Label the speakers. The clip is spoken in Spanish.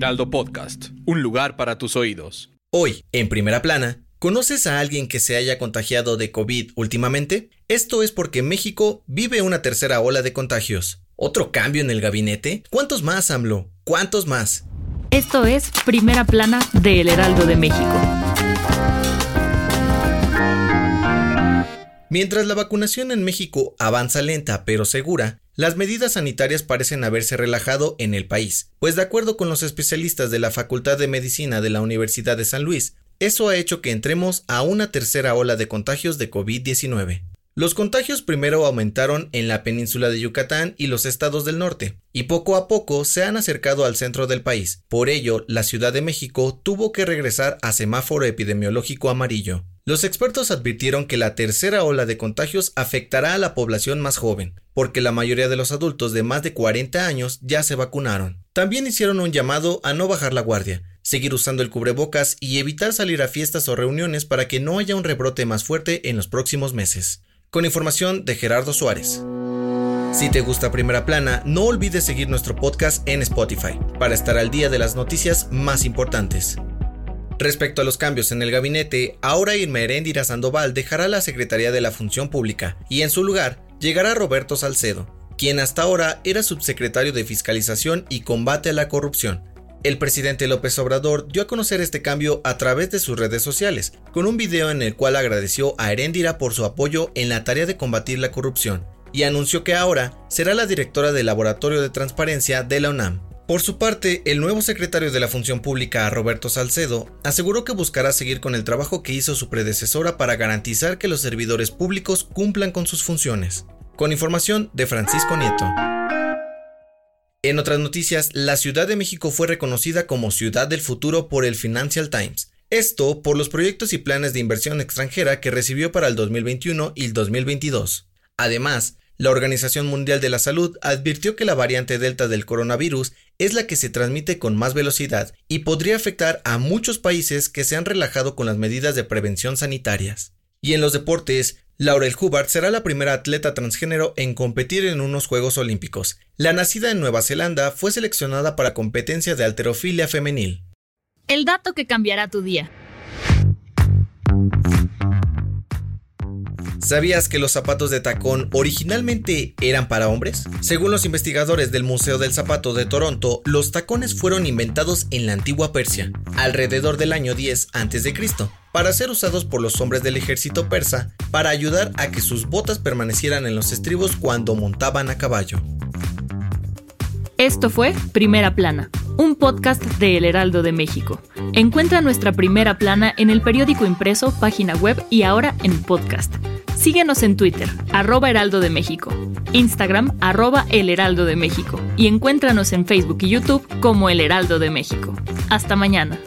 Speaker 1: Heraldo Podcast, un lugar para tus oídos.
Speaker 2: Hoy, en primera plana, ¿conoces a alguien que se haya contagiado de COVID últimamente? Esto es porque México vive una tercera ola de contagios. ¿Otro cambio en el gabinete? ¿Cuántos más, AMLO? ¿Cuántos más?
Speaker 3: Esto es Primera Plana de El Heraldo de México.
Speaker 2: Mientras la vacunación en México avanza lenta pero segura, las medidas sanitarias parecen haberse relajado en el país, pues de acuerdo con los especialistas de la Facultad de Medicina de la Universidad de San Luis, eso ha hecho que entremos a una tercera ola de contagios de COVID-19. Los contagios primero aumentaron en la península de Yucatán y los estados del norte, y poco a poco se han acercado al centro del país. Por ello, la Ciudad de México tuvo que regresar a semáforo epidemiológico amarillo. Los expertos advirtieron que la tercera ola de contagios afectará a la población más joven, porque la mayoría de los adultos de más de 40 años ya se vacunaron. También hicieron un llamado a no bajar la guardia, seguir usando el cubrebocas y evitar salir a fiestas o reuniones para que no haya un rebrote más fuerte en los próximos meses con información de Gerardo Suárez. Si te gusta Primera Plana, no olvides seguir nuestro podcast en Spotify para estar al día de las noticias más importantes. Respecto a los cambios en el gabinete, ahora Irma Heréndira Sandoval dejará la Secretaría de la Función Pública y en su lugar llegará Roberto Salcedo, quien hasta ahora era subsecretario de Fiscalización y Combate a la Corrupción, el presidente López Obrador dio a conocer este cambio a través de sus redes sociales, con un video en el cual agradeció a Heréndira por su apoyo en la tarea de combatir la corrupción, y anunció que ahora será la directora del Laboratorio de Transparencia de la UNAM. Por su parte, el nuevo secretario de la Función Pública, Roberto Salcedo, aseguró que buscará seguir con el trabajo que hizo su predecesora para garantizar que los servidores públicos cumplan con sus funciones. Con información de Francisco Nieto. En otras noticias, la Ciudad de México fue reconocida como Ciudad del Futuro por el Financial Times. Esto por los proyectos y planes de inversión extranjera que recibió para el 2021 y el 2022. Además, la Organización Mundial de la Salud advirtió que la variante Delta del coronavirus es la que se transmite con más velocidad y podría afectar a muchos países que se han relajado con las medidas de prevención sanitarias. Y en los deportes, Laurel Hubbard será la primera atleta transgénero en competir en unos Juegos Olímpicos. La nacida en Nueva Zelanda fue seleccionada para competencia de alterofilia femenil.
Speaker 3: El dato que cambiará tu día.
Speaker 2: ¿Sabías que los zapatos de tacón originalmente eran para hombres? Según los investigadores del Museo del Zapato de Toronto, los tacones fueron inventados en la antigua Persia, alrededor del año 10 a.C., para ser usados por los hombres del ejército persa para ayudar a que sus botas permanecieran en los estribos cuando montaban a caballo.
Speaker 3: Esto fue Primera Plana, un podcast de El Heraldo de México. Encuentra nuestra Primera Plana en el periódico impreso, página web y ahora en podcast. Síguenos en Twitter, arroba Heraldo de México, Instagram, arroba El Heraldo de México y encuéntranos en Facebook y YouTube como El Heraldo de México. Hasta mañana.